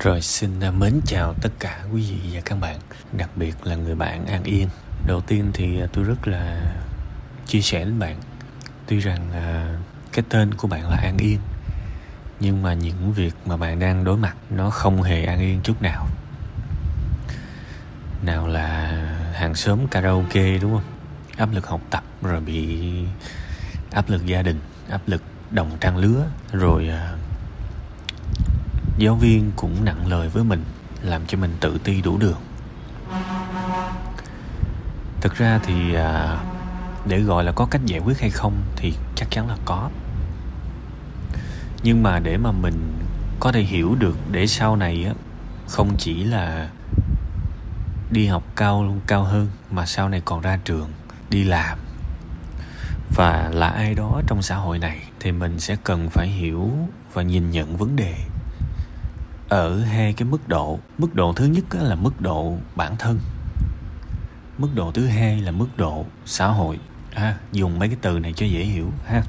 Rồi xin à, mến chào tất cả quý vị và các bạn, Đặc biệt là người bạn An Yên. Đầu tiên thì à, tôi rất là chia sẻ đến bạn. Tuy rằng à, cái tên của bạn là An Yên, Nhưng mà những việc mà bạn đang đối mặt Nó không hề an yên chút nào. Nào là hàng xóm karaoke, đúng không? Áp lực học tập, rồi bị áp lực gia đình, Áp lực đồng trang lứa, Rồi giáo viên cũng nặng lời với mình làm cho mình tự ti đủ đường. Thực ra thì à, để gọi là có cách giải quyết hay không thì chắc chắn là có. Nhưng mà để mà mình có thể hiểu được để sau này á không chỉ là đi học cao cao hơn mà sau này còn ra trường đi làm. Và là ai đó trong xã hội này thì mình sẽ cần phải hiểu và nhìn nhận vấn đề ở hai cái mức độ. Mức độ thứ nhất là mức độ bản thân. Mức độ thứ hai là mức độ xã hội. À, dùng mấy cái từ này cho dễ hiểu ha.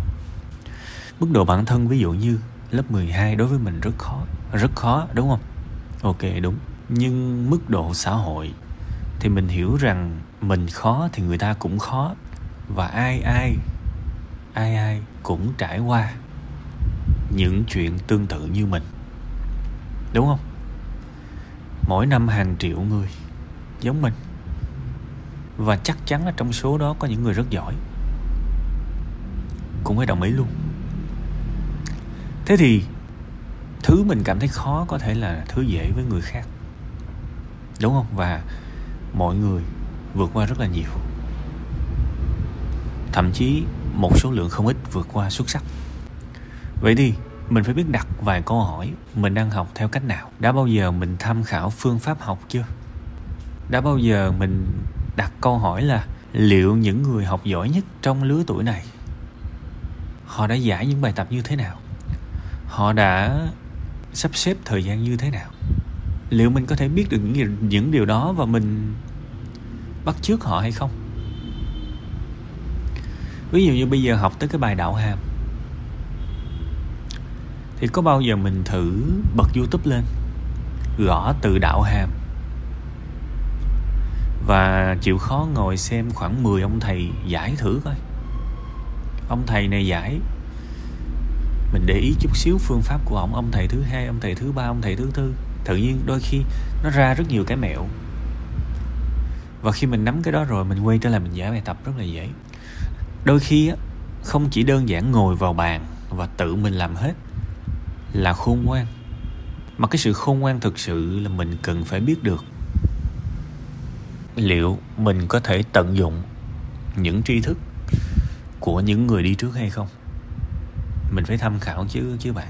Mức độ bản thân ví dụ như lớp 12 đối với mình rất khó rất khó đúng không? Ok đúng. Nhưng mức độ xã hội thì mình hiểu rằng mình khó thì người ta cũng khó và ai ai ai ai cũng trải qua những chuyện tương tự như mình. Đúng không? Mỗi năm hàng triệu người Giống mình. Và chắc chắn là trong số đó có những người rất giỏi. Cũng phải đồng ý luôn. Thế thì Thứ mình cảm thấy khó có thể là thứ dễ với người khác. Đúng không? Và mọi người vượt qua rất là nhiều. Thậm chí một số lượng không ít vượt qua xuất sắc. Vậy thì mình phải biết đặt vài câu hỏi, mình đang học theo cách nào? Đã bao giờ mình tham khảo phương pháp học chưa? Đã bao giờ mình đặt câu hỏi là liệu những người học giỏi nhất trong lứa tuổi này, họ đã giải những bài tập như thế nào? Họ đã sắp xếp thời gian như thế nào? Liệu mình có thể biết được những những điều đó và mình bắt chước họ hay không? Ví dụ như bây giờ học tới cái bài đạo hàm thì có bao giờ mình thử bật youtube lên? Gõ từ đạo hàm. Và chịu khó ngồi xem khoảng 10 ông thầy giải thử coi. Ông thầy này giải. Mình để ý chút xíu phương pháp của ông. Ông thầy thứ hai, ông thầy thứ ba, ông thầy thứ tư. Tự nhiên đôi khi nó ra rất nhiều cái mẹo. Và khi mình nắm cái đó rồi, mình quay trở lại mình giải bài tập rất là dễ. Đôi khi không chỉ đơn giản ngồi vào bàn và tự mình làm hết là khôn ngoan. Mà cái sự khôn ngoan thực sự là mình cần phải biết được. Liệu mình có thể tận dụng những tri thức của những người đi trước hay không? Mình phải tham khảo chứ chứ bạn.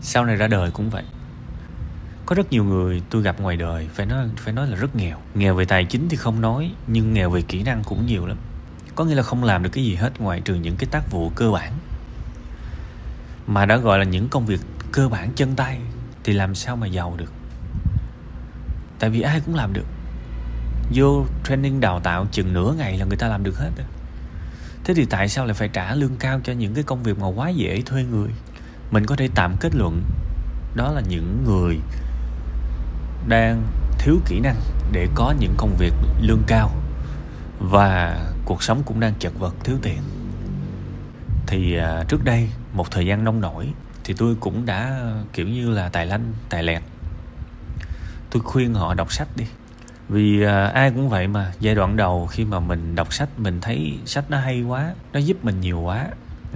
Sau này ra đời cũng vậy. Có rất nhiều người tôi gặp ngoài đời phải nói phải nói là rất nghèo. Nghèo về tài chính thì không nói, nhưng nghèo về kỹ năng cũng nhiều lắm. Có nghĩa là không làm được cái gì hết ngoài trừ những cái tác vụ cơ bản. Mà đã gọi là những công việc cơ bản chân tay thì làm sao mà giàu được? Tại vì ai cũng làm được. Vô training, đào tạo chừng nửa ngày là người ta làm được hết thế thì tại sao lại phải trả lương cao cho những cái công việc mà quá dễ thuê người? Mình có thể tạm kết luận, đó là những người đang thiếu kỹ năng để có những công việc lương cao và cuộc sống cũng đang chật vật, thiếu tiền. Thì à, trước đây một thời gian nông nổi thì tôi cũng đã kiểu như là tài lanh tài lẹt. Tôi khuyên họ đọc sách đi. Vì à, ai cũng vậy mà giai đoạn đầu khi mà mình đọc sách mình thấy sách nó hay quá nó giúp mình nhiều quá.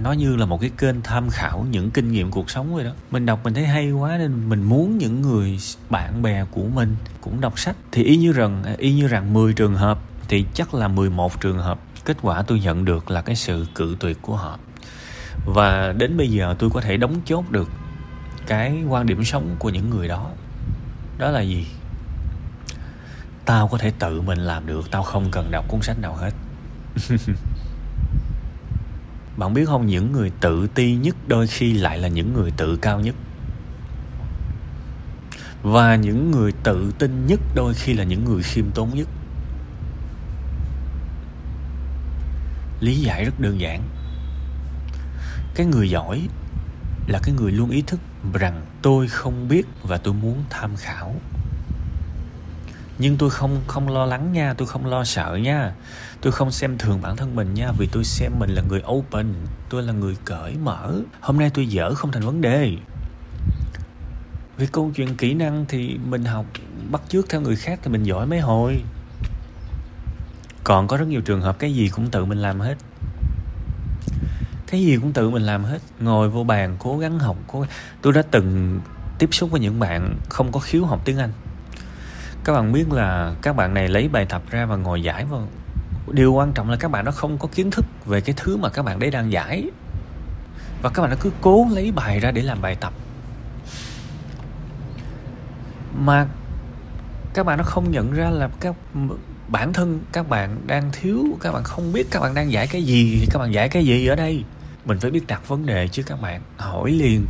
Nó như là một cái kênh tham khảo những kinh nghiệm cuộc sống rồi đó. Mình đọc mình thấy hay quá nên mình muốn những người bạn bè của mình cũng đọc sách. Thì y như rằng à, y như rằng 10 trường hợp thì chắc là 11 trường hợp. Kết quả tôi nhận được là cái sự cự tuyệt của họ và đến bây giờ tôi có thể đóng chốt được cái quan điểm sống của những người đó. Đó là gì? Tao có thể tự mình làm được, tao không cần đọc cuốn sách nào hết. Bạn biết không, những người tự ti nhất đôi khi lại là những người tự cao nhất. Và những người tự tin nhất đôi khi là những người khiêm tốn nhất. Lý giải rất đơn giản cái người giỏi là cái người luôn ý thức rằng tôi không biết và tôi muốn tham khảo. Nhưng tôi không không lo lắng nha, tôi không lo sợ nha. Tôi không xem thường bản thân mình nha, vì tôi xem mình là người open, tôi là người cởi mở. Hôm nay tôi dở không thành vấn đề. Vì câu chuyện kỹ năng thì mình học bắt chước theo người khác thì mình giỏi mấy hồi. Còn có rất nhiều trường hợp cái gì cũng tự mình làm hết cái gì cũng tự mình làm hết. Ngồi vô bàn, cố gắng học, cố tôi đã từng tiếp xúc với những bạn không có khiếu học tiếng anh. Các bạn biết là các bạn này lấy bài tập ra và ngồi giải và điều quan trọng là các bạn nó không có kiến thức về cái thứ mà các bạn đấy đang giải. Và các bạn nó cứ cố lấy bài ra để làm bài tập. Mà các bạn nó không nhận ra là các bản thân các bạn đang thiếu, các bạn không biết các bạn đang giải cái gì thì các bạn giải cái gì ở đây mình phải biết đặt vấn đề chứ các bạn. Hỏi liền.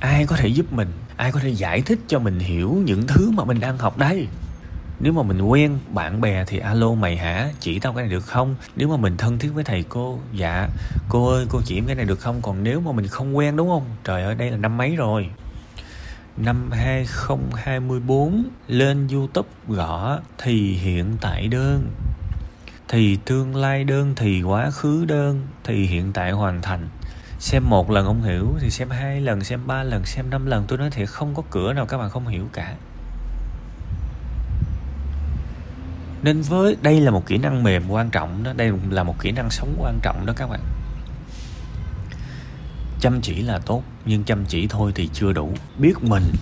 Ai có thể giúp mình? Ai có thể giải thích cho mình hiểu những thứ mà mình đang học đây? Nếu mà mình quen bạn bè thì alo mày hả? Chỉ tao cái này được không? Nếu mà mình thân thiết với thầy cô dạ. Cô ơi, cô chỉ em cái này được không? Còn nếu mà mình không quen đúng không? Trời ơi, đây là năm mấy rồi? Năm 2024 lên YouTube gõ thì hiện tại đơn. Thì tương lai đơn, thì quá khứ đơn thì hiện tại hoàn thành. Xem một lần không hiểu thì xem hai lần, xem ba lần, xem năm lần. Tôi nói thiệt, không có cửa nào các bạn không hiểu cả. Nên với, đây là một kỹ năng mềm quan trọng đó, đây là một kỹ năng sống quan trọng đó các bạn. Chăm chỉ là tốt, nhưng chăm chỉ thôi thì chưa đủ. Biết mình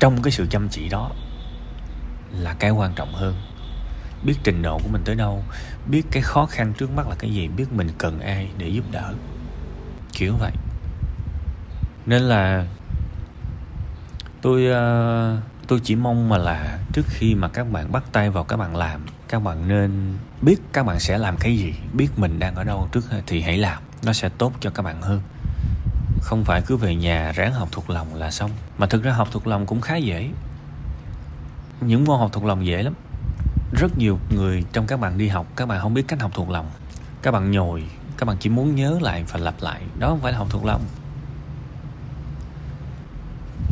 trong cái sự chăm chỉ đó là cái quan trọng hơn biết trình độ của mình tới đâu biết cái khó khăn trước mắt là cái gì biết mình cần ai để giúp đỡ. Kiểu vậy. Nên là tôi uh, tôi chỉ mong mà là trước khi mà các bạn bắt tay vào các bạn làm các bạn nên biết các bạn sẽ làm cái gì biết mình đang ở đâu trước thì hãy làm. Nó sẽ tốt cho các bạn hơn. Không phải cứ về nhà ráng học thuộc lòng là xong. Mà thực ra học thuộc lòng cũng khá dễ. Những môn học thuộc lòng dễ lắm rất nhiều người trong các bạn đi học, các bạn không biết cách học thuộc lòng. Các bạn nhồi, các bạn chỉ muốn nhớ lại và lặp lại. Đó không phải là học thuộc lòng.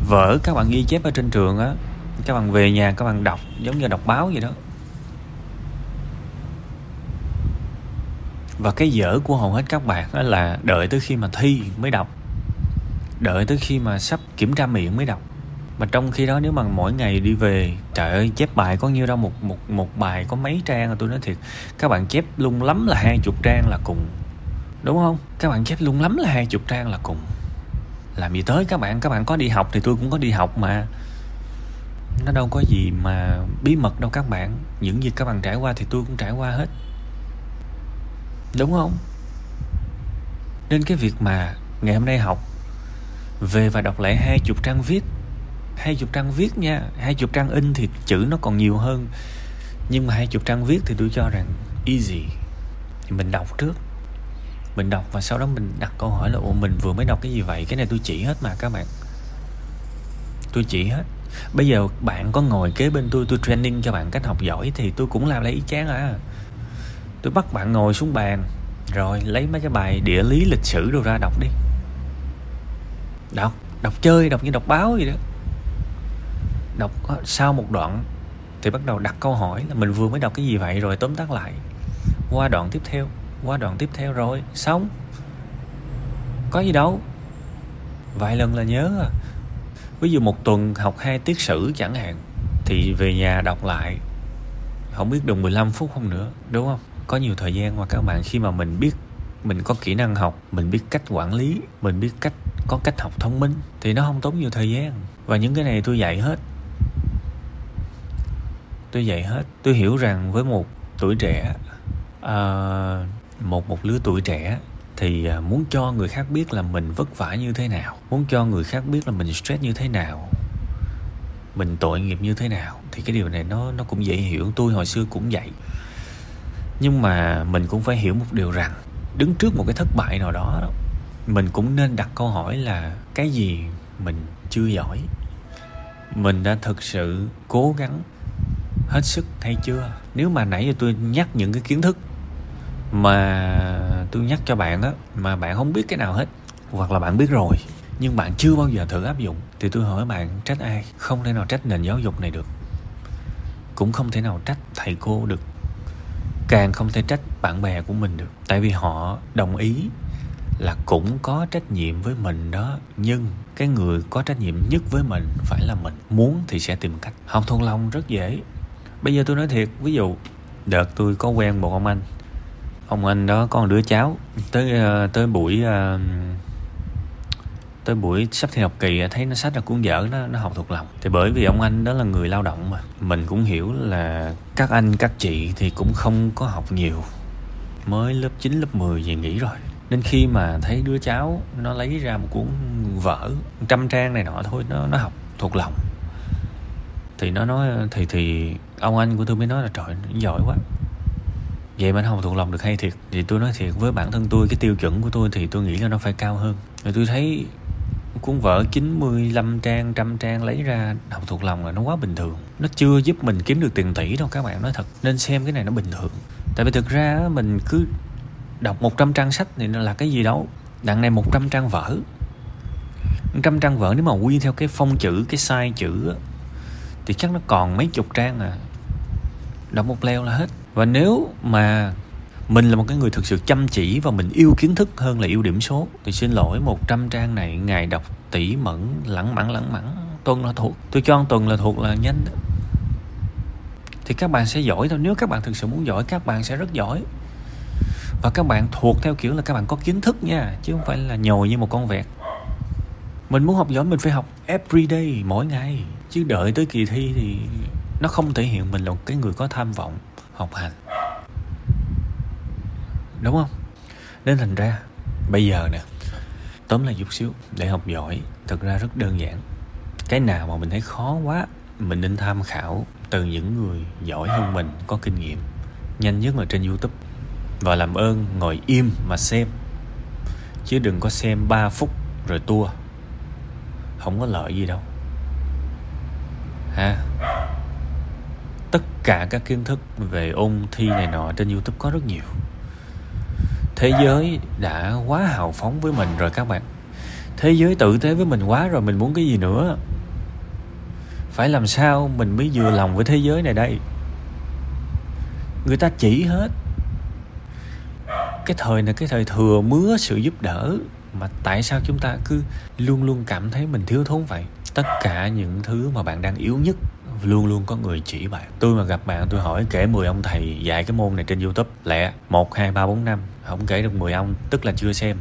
Vở các bạn ghi chép ở trên trường á, các bạn về nhà, các bạn đọc, giống như đọc báo vậy đó. Và cái dở của hầu hết các bạn là đợi tới khi mà thi mới đọc. Đợi tới khi mà sắp kiểm tra miệng mới đọc mà trong khi đó nếu mà mỗi ngày đi về, trời ơi, chép bài có nhiêu đâu, một một một bài có mấy trang tôi nói thiệt, các bạn chép lung lắm là hai chục trang là cùng. Đúng không? Các bạn chép lung lắm là hai chục trang là cùng. Làm gì tới các bạn các bạn có đi học thì tôi cũng có đi học mà. Nó đâu có gì mà bí mật đâu các bạn, những gì các bạn trải qua thì tôi cũng trải qua hết. Đúng không? Nên cái việc mà ngày hôm nay học, về và đọc lại hai chục trang viết hai chục trang viết nha. Hai chục trang in thì chữ nó còn nhiều hơn. Nhưng mà hai chục trang viết thì tôi cho rằng easy. Thì mình đọc trước. Mình đọc và sau đó mình đặt câu hỏi là ồ mình vừa mới đọc cái gì vậy? Cái này tôi chỉ hết mà các bạn. Tôi chỉ hết. Bây giờ bạn có ngồi kế bên tôi tôi training cho bạn cách học giỏi thì tôi cũng làm lấy ý chán à. Tôi bắt bạn ngồi xuống bàn. Rồi, lấy mấy cái bài địa lý, lịch sử đồ ra đọc đi. Đọc đọc chơi, đọc như đọc báo gì đó đọc sau một đoạn thì bắt đầu đặt câu hỏi là mình vừa mới đọc cái gì vậy rồi tóm tắt lại. Qua đoạn tiếp theo, qua đoạn tiếp theo rồi, xong. Có gì đâu. Vài lần là nhớ à. Ví dụ một tuần học hai tiết sử chẳng hạn, thì về nhà đọc lại. Không biết được 15 phút không nữa, đúng không? Có nhiều thời gian mà các bạn, khi mà mình biết, mình có kỹ năng học, mình biết cách quản lý, mình biết cách, có cách học thông minh, thì nó không tốn nhiều thời gian. Và những cái này tôi dạy hết tôi dạy hết. Tôi hiểu rằng với một tuổi trẻ uh, một một lứa tuổi trẻ thì à, muốn cho người khác biết là mình vất vả như thế nào muốn cho người khác biết là mình stress như thế nào mình tội nghiệp như thế nào thì cái điều này nó nó cũng dễ hiểu. Tôi hồi xưa cũng vậy. Nhưng mà mình cũng phải hiểu một điều rằng đứng trước một cái thất bại nào đó mình cũng nên đặt câu hỏi là cái gì mình chưa giỏi? Mình đã thực sự cố gắng hết sức hay chưa? Nếu mà nãy giờ tôi nhắc những cái kiến thức mà tôi nhắc cho bạn á, mà bạn không biết cái nào hết, hoặc là bạn biết rồi, nhưng bạn chưa bao giờ thử áp dụng, thì tôi hỏi bạn, trách ai? Không thể nào trách nền giáo dục này được. Cũng không thể nào trách thầy cô được. Càng không thể trách bạn bè của mình được. Tại vì họ đồng ý là cũng có trách nhiệm với mình đó, nhưng cái người có trách nhiệm nhất với mình phải là mình. Muốn thì sẽ tìm cách. Học thuộc lòng rất dễ bây giờ tôi nói thiệt ví dụ đợt tôi có quen một ông anh. Ông anh đó có một đứa cháu tới uh, tới buổi uh, tới buổi sắp thi học kỳ ờ, thấy nó sách ra cuốn vở nó nó học thuộc lòng. Thì bởi vì ông anh đó là người lao động mà mình cũng hiểu là các anh các chị thì cũng không có học nhiều. Mới lớp 9 lớp 10 về nghỉ rồi. Nên khi mà thấy đứa cháu nó lấy ra một cuốn vở trăm trang này nọ thôi nó nó học thuộc lòng thì nó nói thì thì ông anh của tôi mới nói là trời giỏi quá. Vậy mà nó học thuộc lòng được hay thiệt. Thì tôi nói thiệt với bản thân tôi cái tiêu chuẩn của tôi thì tôi nghĩ là nó phải cao hơn. Rồi tôi thấy cuốn vở 95 trang, trăm trang lấy ra học thuộc lòng là nó quá bình thường. Nó chưa giúp mình kiếm được tiền tỷ đâu các bạn nói thật. Nên xem cái này nó bình thường. Tại vì thực ra mình cứ đọc 100 trang sách thì nó là cái gì đâu. Đằng này 100 trang vở. 100 trang vở nếu mà quy theo cái phong chữ, cái size chữ thì chắc nó còn mấy chục trang à. Đọc một leo là hết. Và nếu mà mình là một cái người thực sự chăm chỉ và mình yêu kiến thức hơn là yêu điểm số, thì xin lỗi 100 trang này ngài đọc tỉ mẩn, lẳng mẳng lẳng mẳng. Tuần là thuộc. Tôi cho tuần là thuộc là nhanh đó. Thì các bạn sẽ giỏi thôi. Nếu các bạn thực sự muốn giỏi, các bạn sẽ rất giỏi. Và các bạn thuộc theo kiểu là các bạn có kiến thức nha, chứ không phải là nhồi như một con vẹt. Mình muốn học giỏi, mình phải học every day, mỗi ngày chứ đợi tới kỳ thi thì nó không thể hiện mình là một cái người có tham vọng học hành. Đúng không? Nên thành ra, bây giờ nè, tóm lại chút xíu để học giỏi, thật ra rất đơn giản. Cái nào mà mình thấy khó quá, mình nên tham khảo từ những người giỏi hơn mình có kinh nghiệm, nhanh nhất là trên youtube. Và làm ơn ngồi im mà xem, chứ đừng có xem 3 phút rồi tua. Không có lợi gì đâu ha? Tất cả các kiến thức về ôn thi này nọ trên youtube có rất nhiều. Thế giới đã quá hào phóng với mình rồi các bạn. Thế giới tự tế với mình quá rồi, mình muốn cái gì nữa? Phải làm sao mình mới vừa lòng với thế giới này đây? Người ta chỉ hết. Cái thời này, cái thời thừa mứa sự giúp đỡ mà tại sao chúng ta cứ luôn luôn cảm thấy mình thiếu thốn vậy? Tất cả những thứ mà bạn đang yếu nhất, luôn luôn có người chỉ bạn. Tôi mà gặp bạn, tôi hỏi kể 10 ông thầy dạy cái môn này trên youtube. Lẹ, một, hai, ba, bốn, năm. Không kể được 10 ông, tức là chưa xem.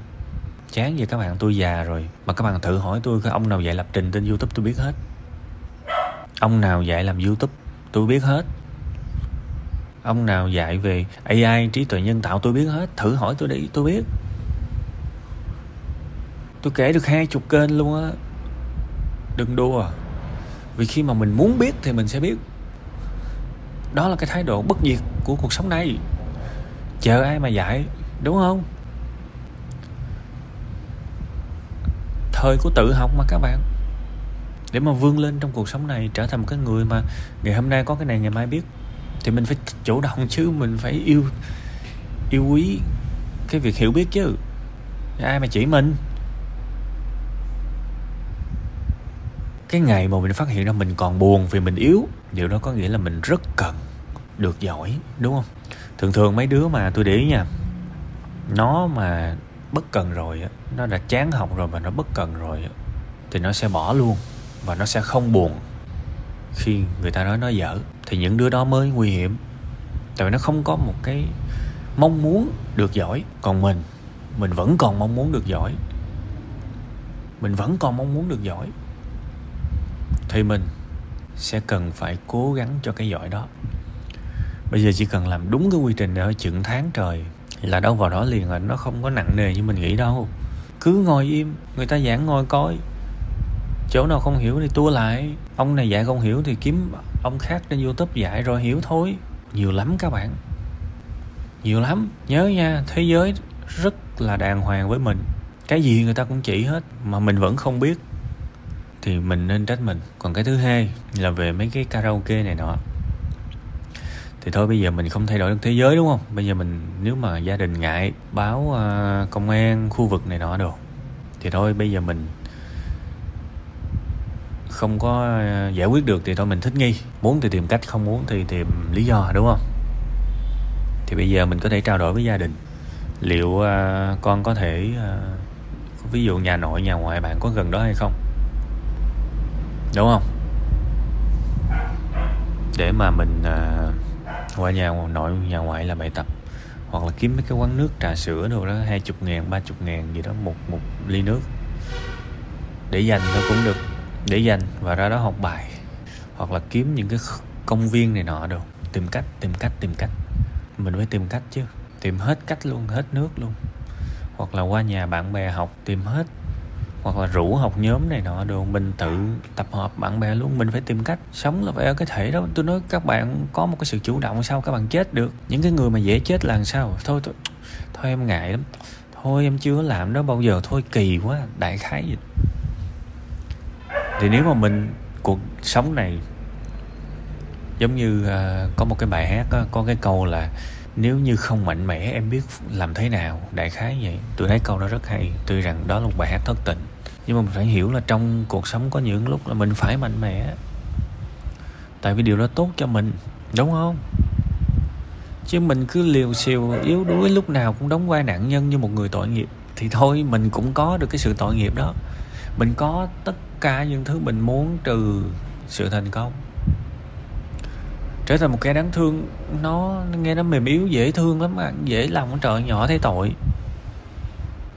Chán vậy các bạn, tôi già rồi. Mà các bạn thử hỏi tôi, cái ông nào dạy lập trình trên youtube tôi biết hết. Ông nào dạy làm youtube tôi biết hết. Ông nào dạy về ai trí tuệ nhân tạo tôi biết hết. Thử hỏi tôi đi, tôi biết. Tôi kể được hai chục kênh luôn á đừng đùa. Vì khi mà mình muốn biết thì mình sẽ biết. Đó là cái thái độ bất diệt của cuộc sống này. Chờ ai mà dạy, đúng không? Thời của tự học mà các bạn. Để mà vươn lên trong cuộc sống này, trở thành một cái người mà ngày hôm nay có cái này ngày mai biết, thì mình phải chủ động chứ, mình phải yêu yêu quý cái việc hiểu biết chứ. Ai mà chỉ mình? Cái ngày mà mình phát hiện ra mình còn buồn vì mình yếu, điều đó có nghĩa là mình rất cần được giỏi, đúng không? Thường thường mấy đứa mà tôi để ý nha, nó mà bất cần rồi nó đã chán học rồi và nó bất cần rồi thì nó sẽ bỏ luôn và nó sẽ không buồn khi người ta nói nó dở. Thì những đứa đó mới nguy hiểm, tại vì nó không có một cái mong muốn được giỏi. Còn mình mình vẫn còn mong muốn được giỏi. Mình vẫn còn mong muốn được giỏi thì mình sẽ cần phải cố gắng cho cái giỏi đó. Bây giờ chỉ cần làm đúng cái quy trình ở chừng tháng trời là đâu vào đó liền là nó không có nặng nề như mình nghĩ đâu. Cứ ngồi im, người ta giảng ngồi coi. Chỗ nào không hiểu thì tua lại. Ông này dạy không hiểu thì kiếm ông khác trên youtube dạy rồi hiểu thôi. Nhiều lắm các bạn. Nhiều lắm. Nhớ nha, thế giới rất là đàng hoàng với mình. Cái gì người ta cũng chỉ hết mà mình vẫn không biết thì mình nên trách mình. Còn cái thứ hai là về mấy cái karaoke này nọ. Thì thôi bây giờ mình không thay đổi được thế giới đúng không? Bây giờ mình nếu mà gia đình ngại báo uh, công an khu vực này nọ đồ thì thôi bây giờ mình không có à, giải quyết được thì thôi mình thích nghi. Muốn thì tìm cách không muốn thì tìm lý do đúng không? Thì bây giờ mình có thể trao đổi với gia đình. Liệu uh, con có thể uh, ví dụ nhà nội nhà ngoại bạn có gần đó hay không? Đúng không? Để mà mình à, qua nhà nội nhà ngoại là bài tập. Hoặc là kiếm mấy cái quán nước trà sữa đâu đó hai chục ngàn ba chục ngàn gì đó một một ly nước. Để dành thôi cũng được. Để dành và ra đó học bài. Hoặc là kiếm những cái công viên này nọ đâu tìm cách tìm cách tìm cách. Mình phải tìm cách chứ. Tìm hết cách luôn hết nước luôn. Hoặc là qua nhà bạn bè học tìm hết hoặc là rủ học nhóm này nọ đồ mình tự tập hợp bạn bè luôn mình phải tìm cách sống là phải ở cái thể đó. Tôi nói các bạn có một cái sự chủ động sao các bạn chết được. Những cái người mà dễ chết là làm sao? Thôi thôi, thôi em ngại lắm. Thôi em chưa làm đó bao giờ. Thôi kỳ quá đại khái gì thì nếu mà mình cuộc sống này giống như uh, có một cái bài hát đó, có cái câu là nếu như không mạnh mẽ em biết làm thế nào. Đại khái vậy. Tôi thấy câu đó rất hay. Tuy rằng đó là một bài hát thất tình nhưng mà mình phải hiểu là trong cuộc sống có những lúc là mình phải mạnh mẽ. Tại vì điều đó tốt cho mình, đúng không? Chứ mình cứ liều xìu, yếu đuối lúc nào cũng đóng vai nạn nhân như một người tội nghiệp, thì thôi, mình cũng có được cái sự tội nghiệp đó. Mình có tất cả những thứ mình muốn trừ sự thành công. Trở thành một kẻ đáng thương, nó, nghe nó mềm yếu, dễ thương lắm mà dễ lòng trời nhỏ thấy tội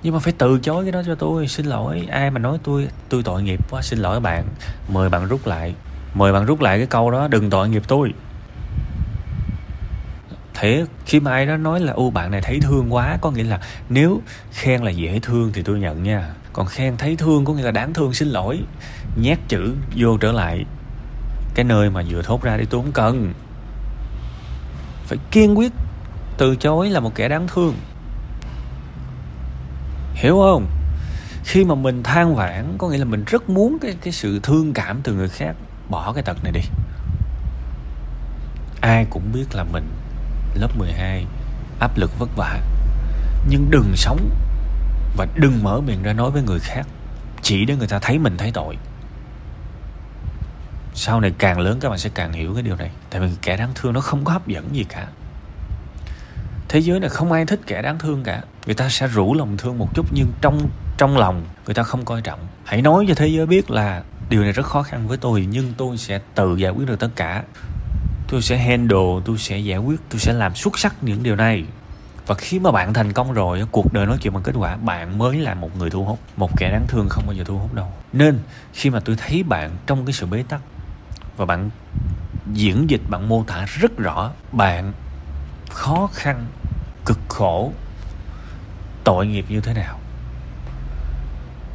nhưng mà phải từ chối cái đó cho tôi. Xin lỗi, ai mà nói tôi tôi tội nghiệp quá. Xin lỗi bạn. Mời bạn rút lại. Mời bạn rút lại cái câu đó. Đừng tội nghiệp tôi. Thế khi mà ai đó nói là, ô, bạn này thấy thương quá, có nghĩa là nếu khen là dễ thương thì tôi nhận nha. Còn khen thấy thương có nghĩa là đáng thương, xin lỗi. Nhét chữ vô trở lại. Cái nơi mà vừa thốt ra đi, tôi không cần. Phải kiên quyết từ chối là một kẻ đáng thương hiểu không? Khi mà mình than vãn, có nghĩa là mình rất muốn cái cái sự thương cảm từ người khác, bỏ cái tật này đi. Ai cũng biết là mình lớp 12 áp lực vất vả. Nhưng đừng sống và đừng mở miệng ra nói với người khác, chỉ để người ta thấy mình thấy tội. Sau này càng lớn, các bạn sẽ càng hiểu cái điều này. Tại vì kẻ đáng thương nó không có hấp dẫn gì cả thế giới này không ai thích kẻ đáng thương cả. Người ta sẽ rủ lòng thương một chút, nhưng trong trong lòng, người ta không coi trọng. Hãy nói cho thế giới biết là điều này rất khó khăn với tôi, nhưng tôi sẽ tự giải quyết được tất cả. Tôi sẽ handle, tôi sẽ giải quyết, tôi sẽ làm xuất sắc những điều này. Và khi mà bạn thành công rồi, cuộc đời nói chuyện bằng kết quả, bạn mới là một người thu hút. Một kẻ đáng thương không bao giờ thu hút đâu. Nên, khi mà tôi thấy bạn trong cái sự bế tắc và bạn diễn dịch, bạn mô tả rất rõ, bạn khó khăn, cực khổ, tội nghiệp như thế nào?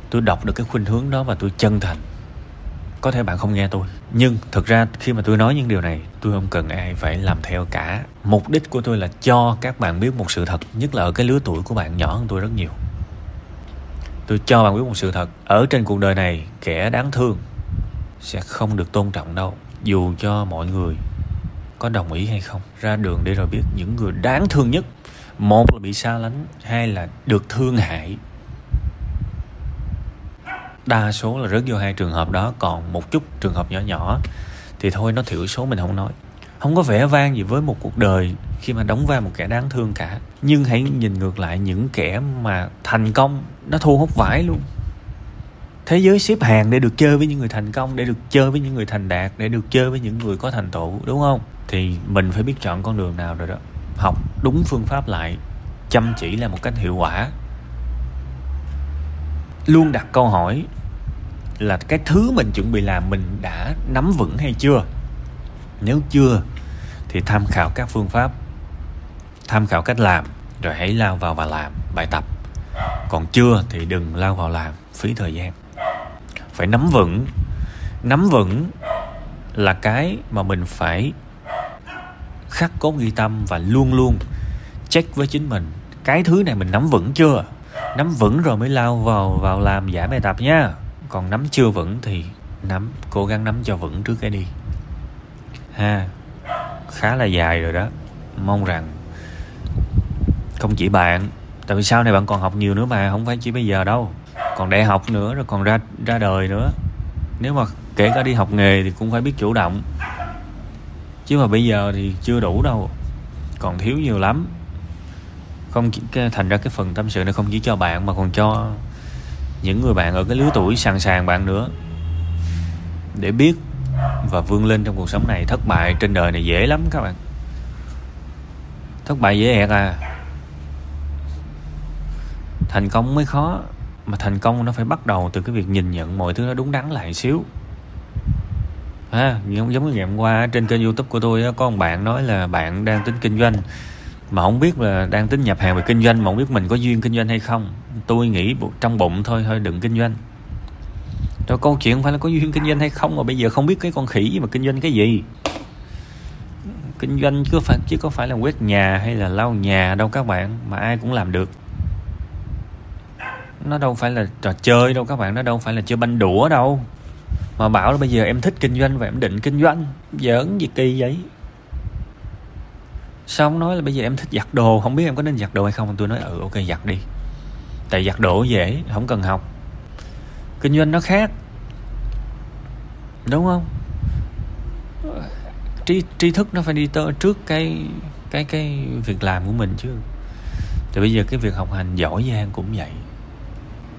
Tôi đọc được cái khuynh hướng đó và tôi chân thành. Có thể bạn không nghe tôi, nhưng thực ra khi mà tôi nói những điều này, tôi không cần ai phải làm theo cả. Mục đích của tôi là cho các bạn biết một sự thật, nhất là ở cái lứa tuổi của bạn nhỏ hơn tôi rất nhiều. Tôi cho bạn biết một sự thật, ở trên cuộc đời này, kẻ đáng thương sẽ không được tôn trọng đâu, dù cho mọi người có đồng ý hay không? Ra đường để rồi biết những người đáng thương nhất. Một là bị xa lánh, hai là được thương hại. Đa số là rớt vô hai trường hợp đó, còn một chút trường hợp nhỏ nhỏ thì thôi nó thiểu số mình không nói. Không có vẻ vang gì với một cuộc đời khi mà đóng vai một kẻ đáng thương cả. Nhưng hãy nhìn ngược lại những kẻ mà thành công, nó thu hút vải luôn. Thế giới xếp hàng để được chơi với những người thành công, để được chơi với những người thành đạt, để được chơi với những người có thành tựu, đúng không? Thì mình phải biết chọn con đường nào rồi đó. Học đúng phương pháp lại, chăm chỉ là một cách hiệu quả. Luôn đặt câu hỏi là cái thứ mình chuẩn bị làm mình đã nắm vững hay chưa? Nếu chưa thì tham khảo các phương pháp, tham khảo cách làm, rồi hãy lao vào và làm bài tập. Còn chưa thì đừng lao vào làm, phí thời gian. Phải nắm vững. Nắm vững là cái mà mình phải khắc cốt ghi tâm và luôn luôn check với chính mình. Cái thứ này mình nắm vững chưa? Nắm vững rồi mới lao vào vào làm giải bài tập nha. Còn nắm chưa vững thì nắm, cố gắng nắm cho vững trước cái đi. Ha, khá là dài rồi đó. Mong rằng không chỉ bạn, tại vì sau này bạn còn học nhiều nữa mà, không phải chỉ bây giờ đâu. Còn đại học nữa, rồi còn ra ra đời nữa. Nếu mà kể cả đi học nghề thì cũng phải biết chủ động chứ mà bây giờ thì chưa đủ đâu. Còn thiếu nhiều lắm. Không chỉ thành ra cái phần tâm sự này không chỉ cho bạn mà còn cho những người bạn ở cái lứa tuổi sàng sàng bạn nữa. Để biết và vươn lên trong cuộc sống này, thất bại trên đời này dễ lắm các bạn. Thất bại dễ ẹt à. Thành công mới khó, mà thành công nó phải bắt đầu từ cái việc nhìn nhận mọi thứ nó đúng đắn lại xíu ha, giống giống như ngày hôm qua trên kênh youtube của tôi có một bạn nói là bạn đang tính kinh doanh. Mà không biết là đang tính nhập hàng về kinh doanh, mà không biết mình có duyên kinh doanh hay không. Tôi nghĩ trong bụng thôi thôi đừng kinh doanh. Rồi câu chuyện không phải là có duyên kinh doanh hay không, mà bây giờ không biết cái con khỉ mà kinh doanh cái gì. Kinh doanh chứ phải, chứ có phải là quét nhà hay là lau nhà đâu các bạn, mà ai cũng làm được. Nó đâu phải là trò chơi đâu các bạn, nó đâu phải là chơi banh đũa đâu mà bảo là bây giờ em thích kinh doanh và em định kinh doanh. Giỡn gì kỳ vậy? Xong nói là bây giờ em thích giặt đồ? Không biết em có nên giặt đồ hay không. Tôi nói ừ ok, giặt đi. Tại giặt đồ dễ, không cần học. Kinh doanh nó khác. Đúng không? Tri tri thức nó phải đi tới trước cái cái cái việc làm của mình chứ. Thì bây giờ cái việc học hành giỏi giang cũng vậy.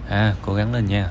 À cố gắng lên nha.